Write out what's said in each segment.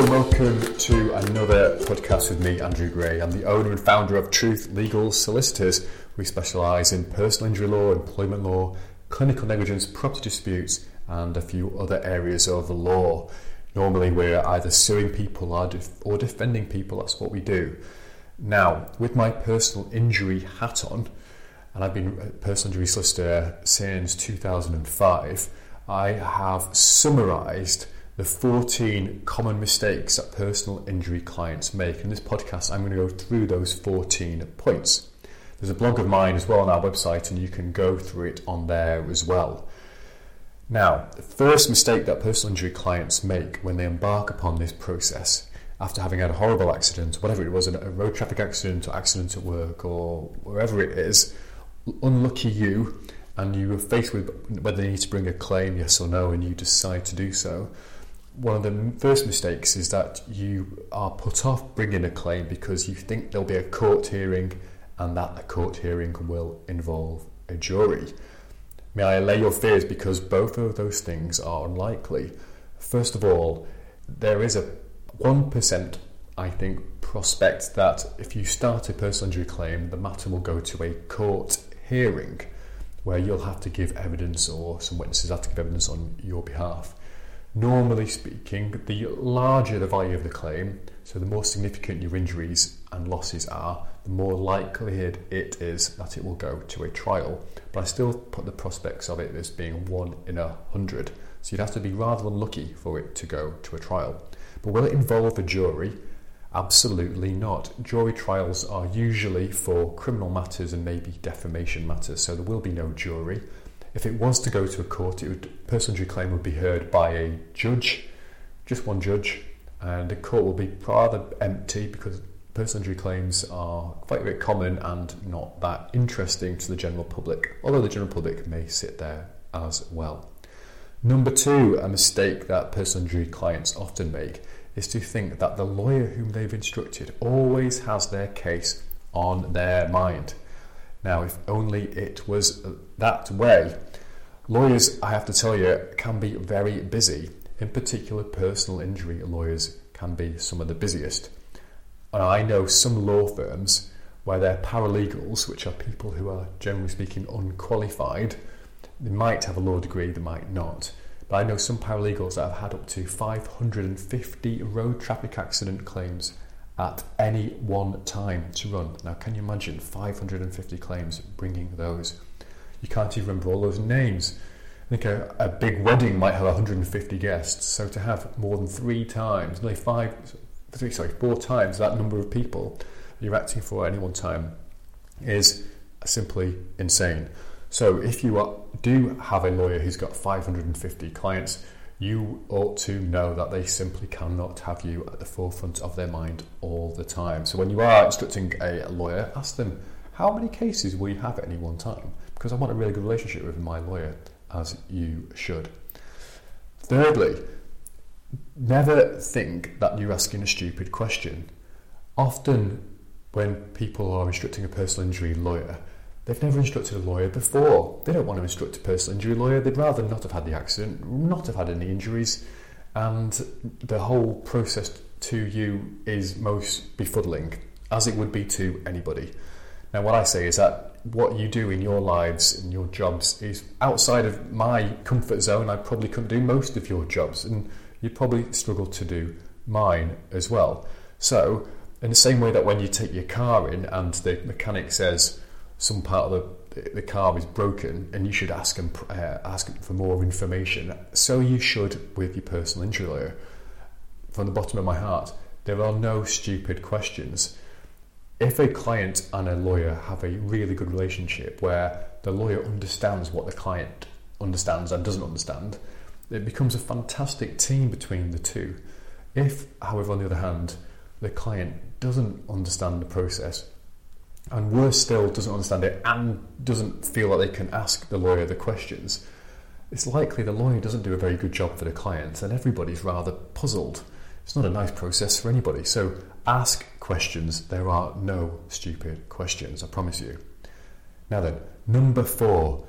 and welcome to another podcast with me, Andrew Gray. I'm the owner and founder of Truth Legal Solicitors. We specialise in personal injury law, employment law, clinical negligence, property disputes, and a few other areas of the law. Normally, we're either suing people or, def- or defending people, that's what we do. Now, with my personal injury hat on, and I've been a personal injury solicitor since 2005, I have summarised the 14 common mistakes that personal injury clients make. In this podcast, I'm going to go through those 14 points. There's a blog of mine as well on our website, and you can go through it on there as well. Now, the first mistake that personal injury clients make when they embark upon this process after having had a horrible accident, whatever it was, a road traffic accident or accident at work or wherever it is, unlucky you, and you are faced with whether you need to bring a claim, yes or no, and you decide to do so. One of the first mistakes is that you are put off bringing a claim because you think there'll be a court hearing and that a court hearing will involve a jury. May I allay your fears because both of those things are unlikely. First of all, there is a 1%, I think, prospect that if you start a personal injury claim, the matter will go to a court hearing where you'll have to give evidence or some witnesses have to give evidence on your behalf. Normally speaking, the larger the value of the claim, so the more significant your injuries and losses are, the more likelihood it is that it will go to a trial. But I still put the prospects of it as being one in a hundred. So you'd have to be rather unlucky for it to go to a trial. But will it involve a jury? Absolutely not. Jury trials are usually for criminal matters and maybe defamation matters, so there will be no jury. If it was to go to a court, it would, injury claim would be heard by a judge, just one judge, and the court will be rather empty because injury claims are quite a bit common and not that interesting to the general public, although the general public may sit there as well. Number two, a mistake that personal injury clients often make is to think that the lawyer whom they've instructed always has their case on their mind. Now, if only it was that way. Lawyers, I have to tell you, can be very busy. In particular, personal injury lawyers can be some of the busiest. And I know some law firms where their paralegals, which are people who are generally speaking unqualified, they might have a law degree, they might not. But I know some paralegals that have had up to 550 road traffic accident claims at any one time to run. Now, can you imagine 550 claims bringing those? You can't even remember all those names. I think a, a big wedding might have 150 guests, so to have more than three times, nearly five, three, sorry, four times that number of people you're acting for at any one time is simply insane. So if you are, do have a lawyer who's got 550 clients, you ought to know that they simply cannot have you at the forefront of their mind all the time. So when you are instructing a lawyer, ask them, how many cases will you have at any one time? Because I want a really good relationship with my lawyer, as you should. Thirdly, never think that you're asking a stupid question. Often, when people are instructing a personal injury lawyer, they've never instructed a lawyer before. They don't want to instruct a personal injury lawyer. They'd rather not have had the accident, not have had any injuries, and the whole process to you is most befuddling, as it would be to anybody. Now, what I say is that what you do in your lives and your jobs is outside of my comfort zone. I probably couldn't do most of your jobs, and you'd probably struggle to do mine as well. So, in the same way that when you take your car in and the mechanic says some part of the, the car is broken and you should ask them, uh, ask for more information, so you should with your personal injury lawyer. From the bottom of my heart, there are no stupid questions. If a client and a lawyer have a really good relationship where the lawyer understands what the client understands and doesn't understand, it becomes a fantastic team between the two. If, however, on the other hand, the client doesn't understand the process, and worse still, doesn't understand it and doesn't feel like they can ask the lawyer the questions, it's likely the lawyer doesn't do a very good job for the client, and everybody's rather puzzled. It's not a nice process for anybody. So ask questions. There are no stupid questions, I promise you. Now then, number four,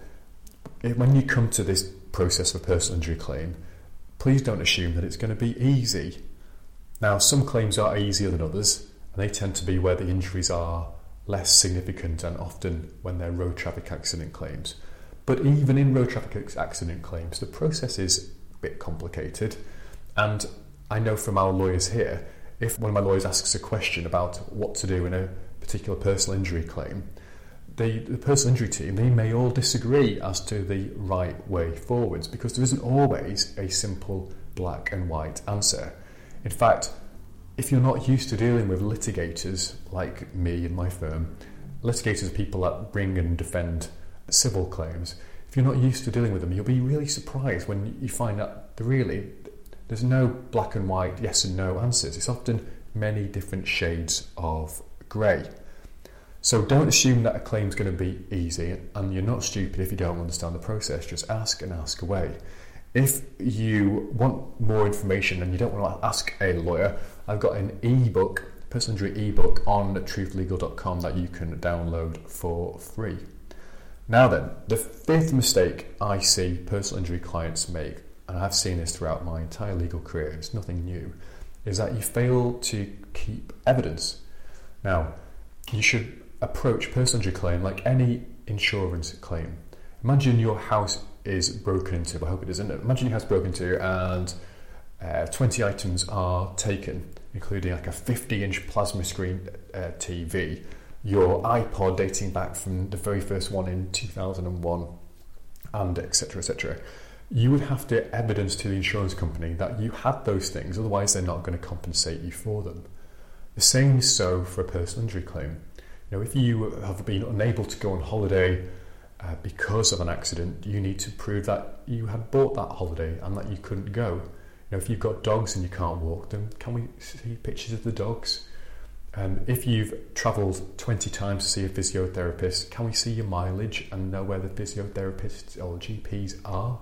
when you come to this process of personal injury claim, please don't assume that it's going to be easy. Now, some claims are easier than others, and they tend to be where the injuries are less significant and often when they're road traffic accident claims. But even in road traffic accident claims, the process is a bit complicated. And I know from our lawyers here, if one of my lawyers asks a question about what to do in a particular personal injury claim, the, the personal injury team, they may all disagree as to the right way forwards because there isn't always a simple black and white answer. In fact, if you're not used to dealing with litigators like me and my firm, litigators are people that bring and defend civil claims. If you're not used to dealing with them, you'll be really surprised when you find that really there's no black and white, yes and no answers. It's often many different shades of grey. So don't assume that a claim is going to be easy, and you're not stupid if you don't understand the process. Just ask and ask away. If you want more information and you don't want to ask a lawyer, I've got an ebook, personal injury ebook on truthlegal.com that you can download for free. Now then, the fifth mistake I see personal injury clients make, and I've seen this throughout my entire legal career, it's nothing new, is that you fail to keep evidence. Now, you should approach personal injury claim like any insurance claim. Imagine your house is broken into. I hope it isn't. Imagine your house broken into and uh, 20 items are taken, including like a 50 inch plasma screen uh, TV, your iPod dating back from the very first one in 2001, and etc. etc. You would have to evidence to the insurance company that you had those things, otherwise, they're not going to compensate you for them. The same is so for a personal injury claim. You know, if you have been unable to go on holiday uh, because of an accident, you need to prove that you had bought that holiday and that you couldn't go. You know, if you've got dogs and you can't walk them, can we see pictures of the dogs? Um, if you've travelled 20 times to see a physiotherapist, can we see your mileage and know where the physiotherapists or GPs are?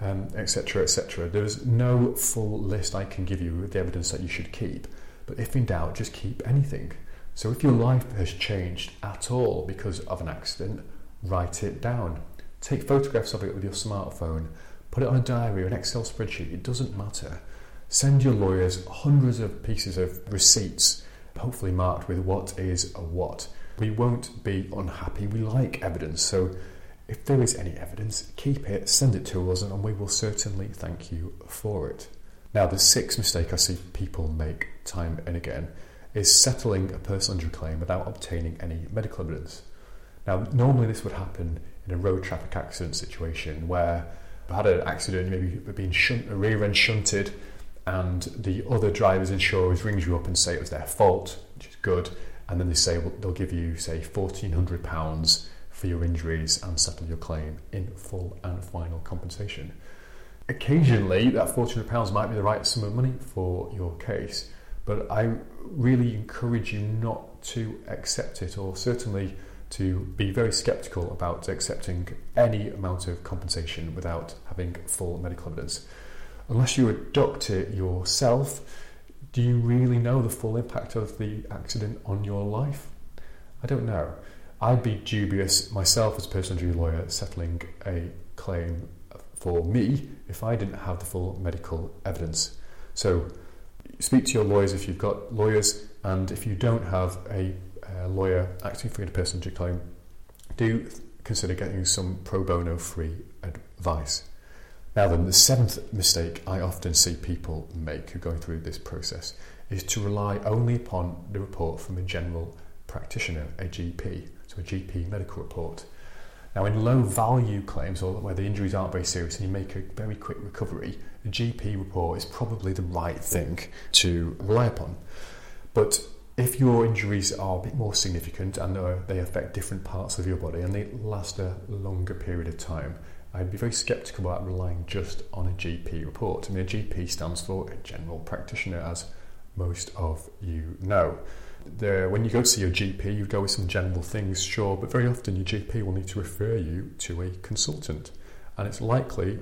Etc. Um, etc. Et There's no full list I can give you with the evidence that you should keep, but if in doubt, just keep anything. So if your life has changed at all because of an accident, write it down. Take photographs of it with your smartphone, put it on a diary or an Excel spreadsheet, it doesn't matter. Send your lawyers hundreds of pieces of receipts, hopefully marked with what is a what. We won't be unhappy, we like evidence, so if there is any evidence, keep it, send it to us, and we will certainly thank you for it. Now, the sixth mistake I see people make time and again is settling a personal injury claim without obtaining any medical evidence. Now, normally this would happen in a road traffic accident situation where you had an accident, maybe being shunt, a rear end shunted, and the other driver's insurers rings you up and say it was their fault, which is good, and then they say well, they'll give you say fourteen hundred pounds for your injuries and settle your claim in full and final compensation. Occasionally, that £400 might be the right sum of money for your case, but I really encourage you not to accept it, or certainly to be very skeptical about accepting any amount of compensation without having full medical evidence. Unless you're a doctor yourself, do you really know the full impact of the accident on your life? I don't know. I'd be dubious myself as a personal injury lawyer settling a claim for me if I didn't have the full medical evidence. So speak to your lawyers if you've got lawyers, and if you don't have a, a lawyer acting for you in a personal injury claim, do consider getting some pro bono free advice. Now, then, the seventh mistake I often see people make who are going through this process is to rely only upon the report from a general practitioner, a GP, so a GP medical report. Now, in low value claims or where the injuries aren't very serious and you make a very quick recovery, a GP report is probably the right thing to rely upon. But if your injuries are a bit more significant and uh, they affect different parts of your body and they last a longer period of time, I'd be very sceptical about relying just on a GP report. I mean, a GP stands for a general practitioner, as most of you know the, when you go to see your GP, you go with some general things, sure, but very often your GP will need to refer you to a consultant. And it's likely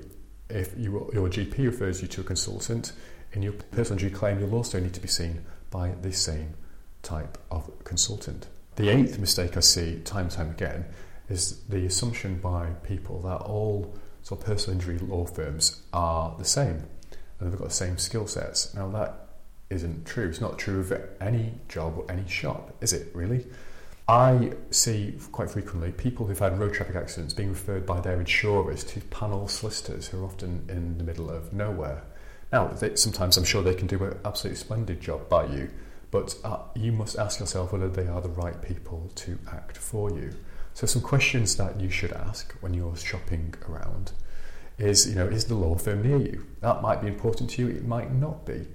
if you, your GP refers you to a consultant, in your personal injury claim, you'll also need to be seen by the same type of consultant. The eighth mistake I see time and time again is the assumption by people that all sort of personal injury law firms are the same and they've got the same skill sets. Now, that isn't true. It's not true of any job or any shop, is it really? I see quite frequently people who've had road traffic accidents being referred by their insurers to panel solicitors who are often in the middle of nowhere. Now, they, sometimes I'm sure they can do an absolutely splendid job by you, but uh, you must ask yourself whether they are the right people to act for you. So, some questions that you should ask when you're shopping around is, you know, is the law firm near you? That might be important to you, it might not be.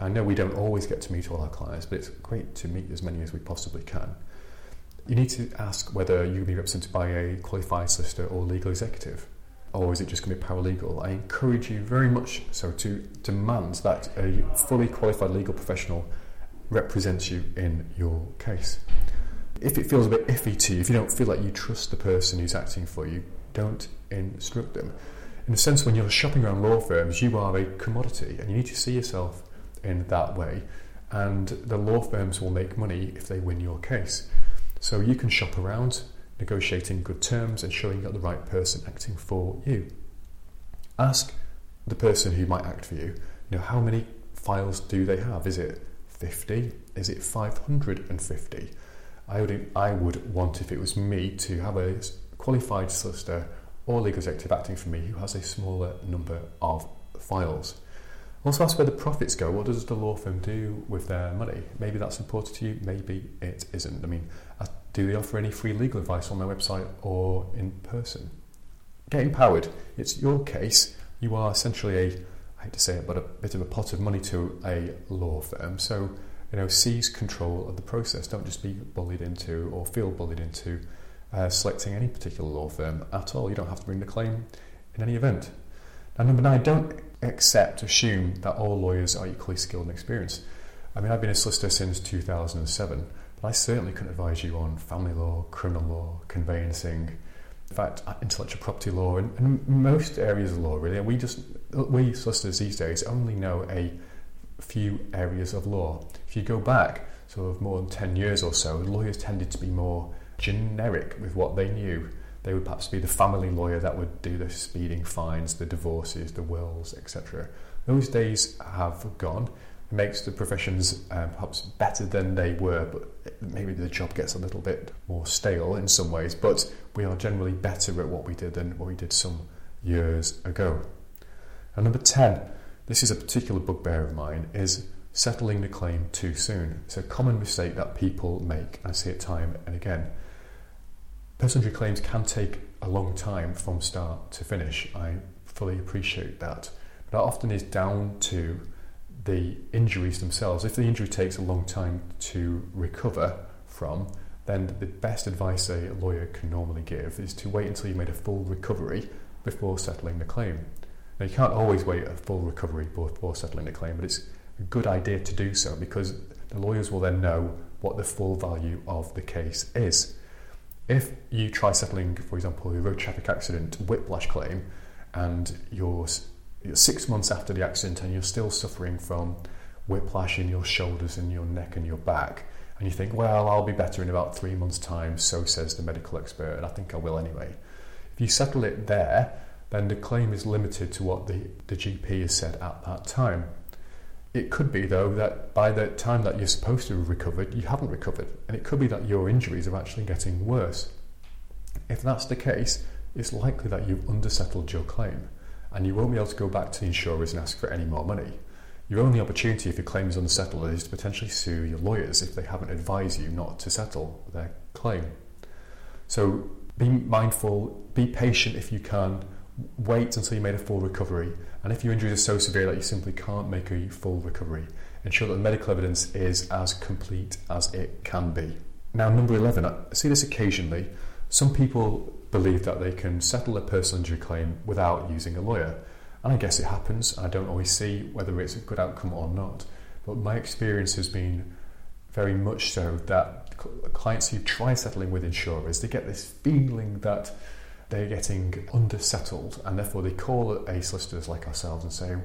I know we don't always get to meet all our clients, but it's great to meet as many as we possibly can. You need to ask whether you'll be represented by a qualified solicitor or legal executive, or is it just going to be paralegal? I encourage you very much so to demand that a fully qualified legal professional represents you in your case. If it feels a bit iffy to you, if you don't feel like you trust the person who's acting for you, don't instruct them. In a sense, when you're shopping around law firms, you are a commodity and you need to see yourself in that way. And the law firms will make money if they win your case. So you can shop around, negotiating good terms, and showing you got the right person acting for you. Ask the person who might act for you, you know, how many files do they have? Is it 50? Is it 550? I would, I would want, if it was me, to have a qualified solicitor or legal executive acting for me who has a smaller number of files. Also ask where the profits go. What does the law firm do with their money? Maybe that's important to you, maybe it isn't. I mean, uh, do they offer any free legal advice on their website or in person? Get empowered. It's your case. You are essentially a, I hate to say it, but a bit of a pot of money to a law firm. So, you know, seize control of the process. Don't just be bullied into or feel bullied into uh, selecting any particular law firm at all. You don't have to bring the claim in any event. Now, number nine, don't accept, assume that all lawyers are equally skilled and experienced. I mean, I've been a solicitor since 2007, but I certainly couldn't advise you on family law, criminal law, conveyancing, in fact, uh, intellectual property law, and, and most areas of law, really. We just, we solicitors these days only know a few areas of law. If you go back sort of more than 10 years or so, lawyers tended to be more generic with what they knew. They would perhaps be the family lawyer that would do the speeding fines, the divorces, the wills, etc. Those days have gone. It makes the professions um, perhaps better than they were, but maybe the job gets a little bit more stale in some ways. But we are generally better at what we did than what we did some years ago. And number 10, this is a particular bugbear of mine, is settling the claim too soon. It's a common mistake that people make. I see it time and again. Personal injury claims can take a long time from start to finish. I fully appreciate that. But that often is down to the injuries themselves. If the injury takes a long time to recover from, then the best advice a lawyer can normally give is to wait until you've made a full recovery before settling the claim. Now, you can't always wait a full recovery before settling the claim, but it's a good idea to do so because the lawyers will then know what the full value of the case is. If you try settling, for example, a road traffic accident whiplash claim, and you're, you're six months after the accident and you're still suffering from whiplash in your shoulders and your neck and your back, and you think, well, I'll be better in about three months' time, so says the medical expert, and I think I will anyway. If you settle it there, then the claim is limited to what the, the GP has said at that time. It could be, though, that by the time that you're supposed to have recovered, you haven't recovered. And it could be that your injuries are actually getting worse. If that's the case, it's likely that you've undersettled your claim and you won't be able to go back to the insurers and ask for any more money. Your only opportunity if your claim is unsettled is to potentially sue your lawyers if they haven't advised you not to settle their claim. So be mindful, be patient if you can, wait until you made a full recovery. And if your injuries are so severe that you simply can't make a full recovery, ensure that the medical evidence is as complete as it can be. Now, number 11, I see this occasionally. Some people believe that they can settle a personal injury claim without using a lawyer. And I guess it happens. I don't always see whether it's a good outcome or not. But my experience has been very much so that clients who try settling with insurers, they get this feeling that they're getting undersettled and therefore they call a solicitors like ourselves and say,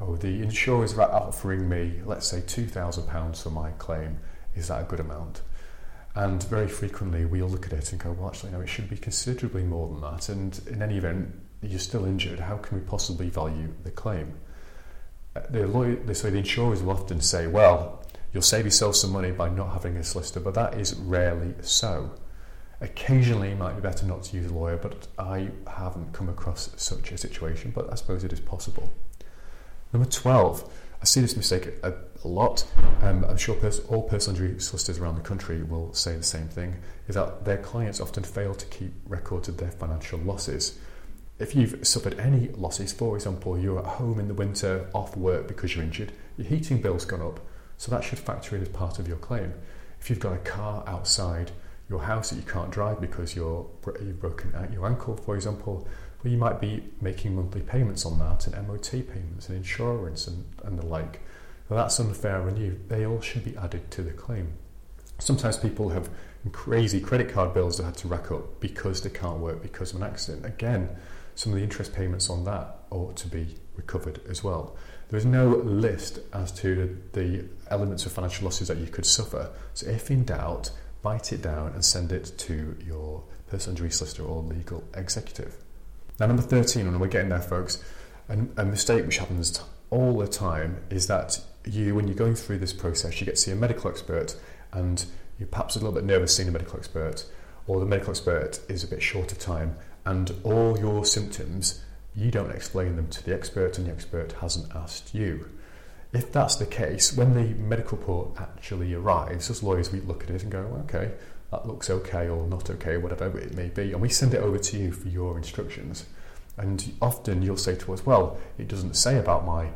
oh, the insurers are offering me, let's say, £2,000 for my claim. Is that a good amount? And very frequently we'll look at it and go, well, actually, no, it should be considerably more than that. And in any event, you're still injured. How can we possibly value the claim? Uh, the lawyer, so the insurers will often say, well, you'll save yourself some money by not having a solicitor, but that is rarely so. Occasionally, it might be better not to use a lawyer, but I haven't come across such a situation, but I suppose it is possible. Number 12, I see this mistake a, a lot. Um, I'm sure pers- all personal injury solicitors around the country will say the same thing, is that their clients often fail to keep records of their financial losses. If you've suffered any losses, for example, you're at home in the winter off work because you're injured, your heating bill's gone up, so that should factor in as part of your claim. If you've got a car outside your house that you can't drive because you're, you've broken out your ankle, for example, well, you might be making monthly payments on that and MOT payments and insurance and, and the like. Well, that's unfair renew. They all should be added to the claim. Sometimes people have crazy credit card bills they had to rack up because they can't work because of an accident. Again, some of the interest payments on that ought to be recovered as well. There is no list as to the elements of financial losses that you could suffer. So, if in doubt, write it down and send it to your personal injury solicitor or legal executive. Now, number 13, and we're getting there, folks, and a mistake which happens all the time is that you, when you're going through this process, you get to see a medical expert and you're perhaps a little bit nervous seeing a medical expert, or the medical expert is a bit short of time and all your symptoms, you don't explain them to the expert and the expert hasn't asked you. If that's the case, when the medical report actually arrives, as lawyers, we look at it and go, okay, that looks okay or not okay, whatever it may be, and we send it over to you for your instructions. And often you'll say to us, well, it doesn't say about my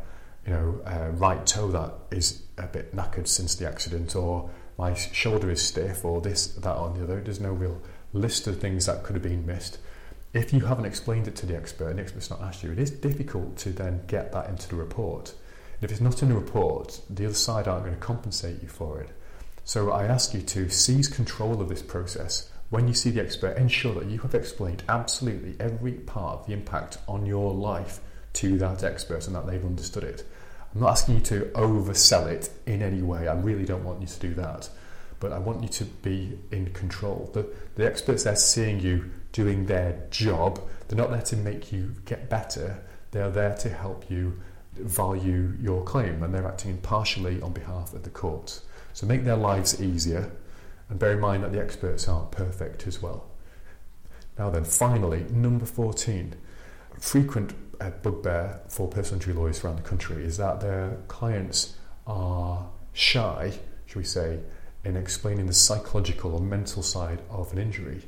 you know, uh, right toe that is a bit knackered since the accident, or my shoulder is stiff, or this, that, or the other. There's no real list of things that could have been missed if you haven't explained it to the expert and the expert's not asked you, it is difficult to then get that into the report. If it's not in the report, the other side aren't going to compensate you for it. So I ask you to seize control of this process. When you see the expert, ensure that you have explained absolutely every part of the impact on your life to that expert and that they've understood it. I'm not asking you to oversell it in any way. I really don't want you to do that. But I want you to be in control. The, the experts there seeing you doing their job. They're not there to make you get better, they're there to help you value your claim and they're acting impartially on behalf of the court. So make their lives easier and bear in mind that the experts aren't perfect as well. Now, then, finally, number 14. Frequent uh, bugbear for personal injury lawyers around the country is that their clients are shy, shall we say, in explaining the psychological or mental side of an injury.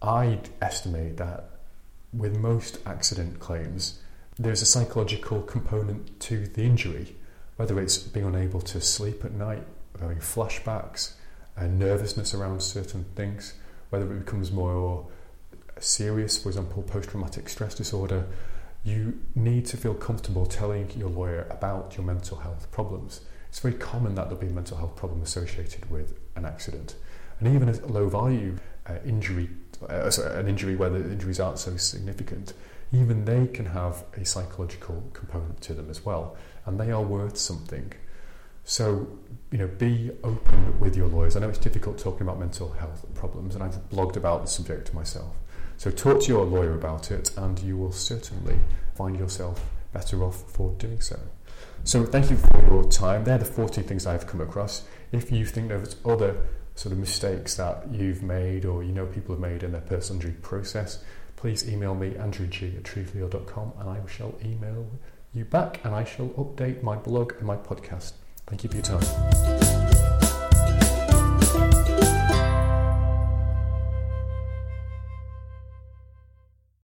I'd estimate that with most accident claims, there's a psychological component to the injury, whether it's being unable to sleep at night, having flashbacks, and nervousness around certain things, whether it becomes more serious, for example, post traumatic stress disorder. You need to feel comfortable telling your lawyer about your mental health problems. It's very common that there'll be a mental health problem associated with an accident. And even a low value uh, injury uh, sorry, an injury where the injuries aren't so significant, even they can have a psychological component to them as well, and they are worth something. So, you know, be open with your lawyers. I know it's difficult talking about mental health problems, and I've blogged about the subject myself. So, talk to your lawyer about it, and you will certainly find yourself better off for doing so. So, thank you for your time. They're the 14 things I've come across. If you think there's other sort of mistakes that you've made or you know people have made in their personal injury process, please email me, andrewg at truthlegal.com, and I shall email you back and I shall update my blog and my podcast. Thank you for your time.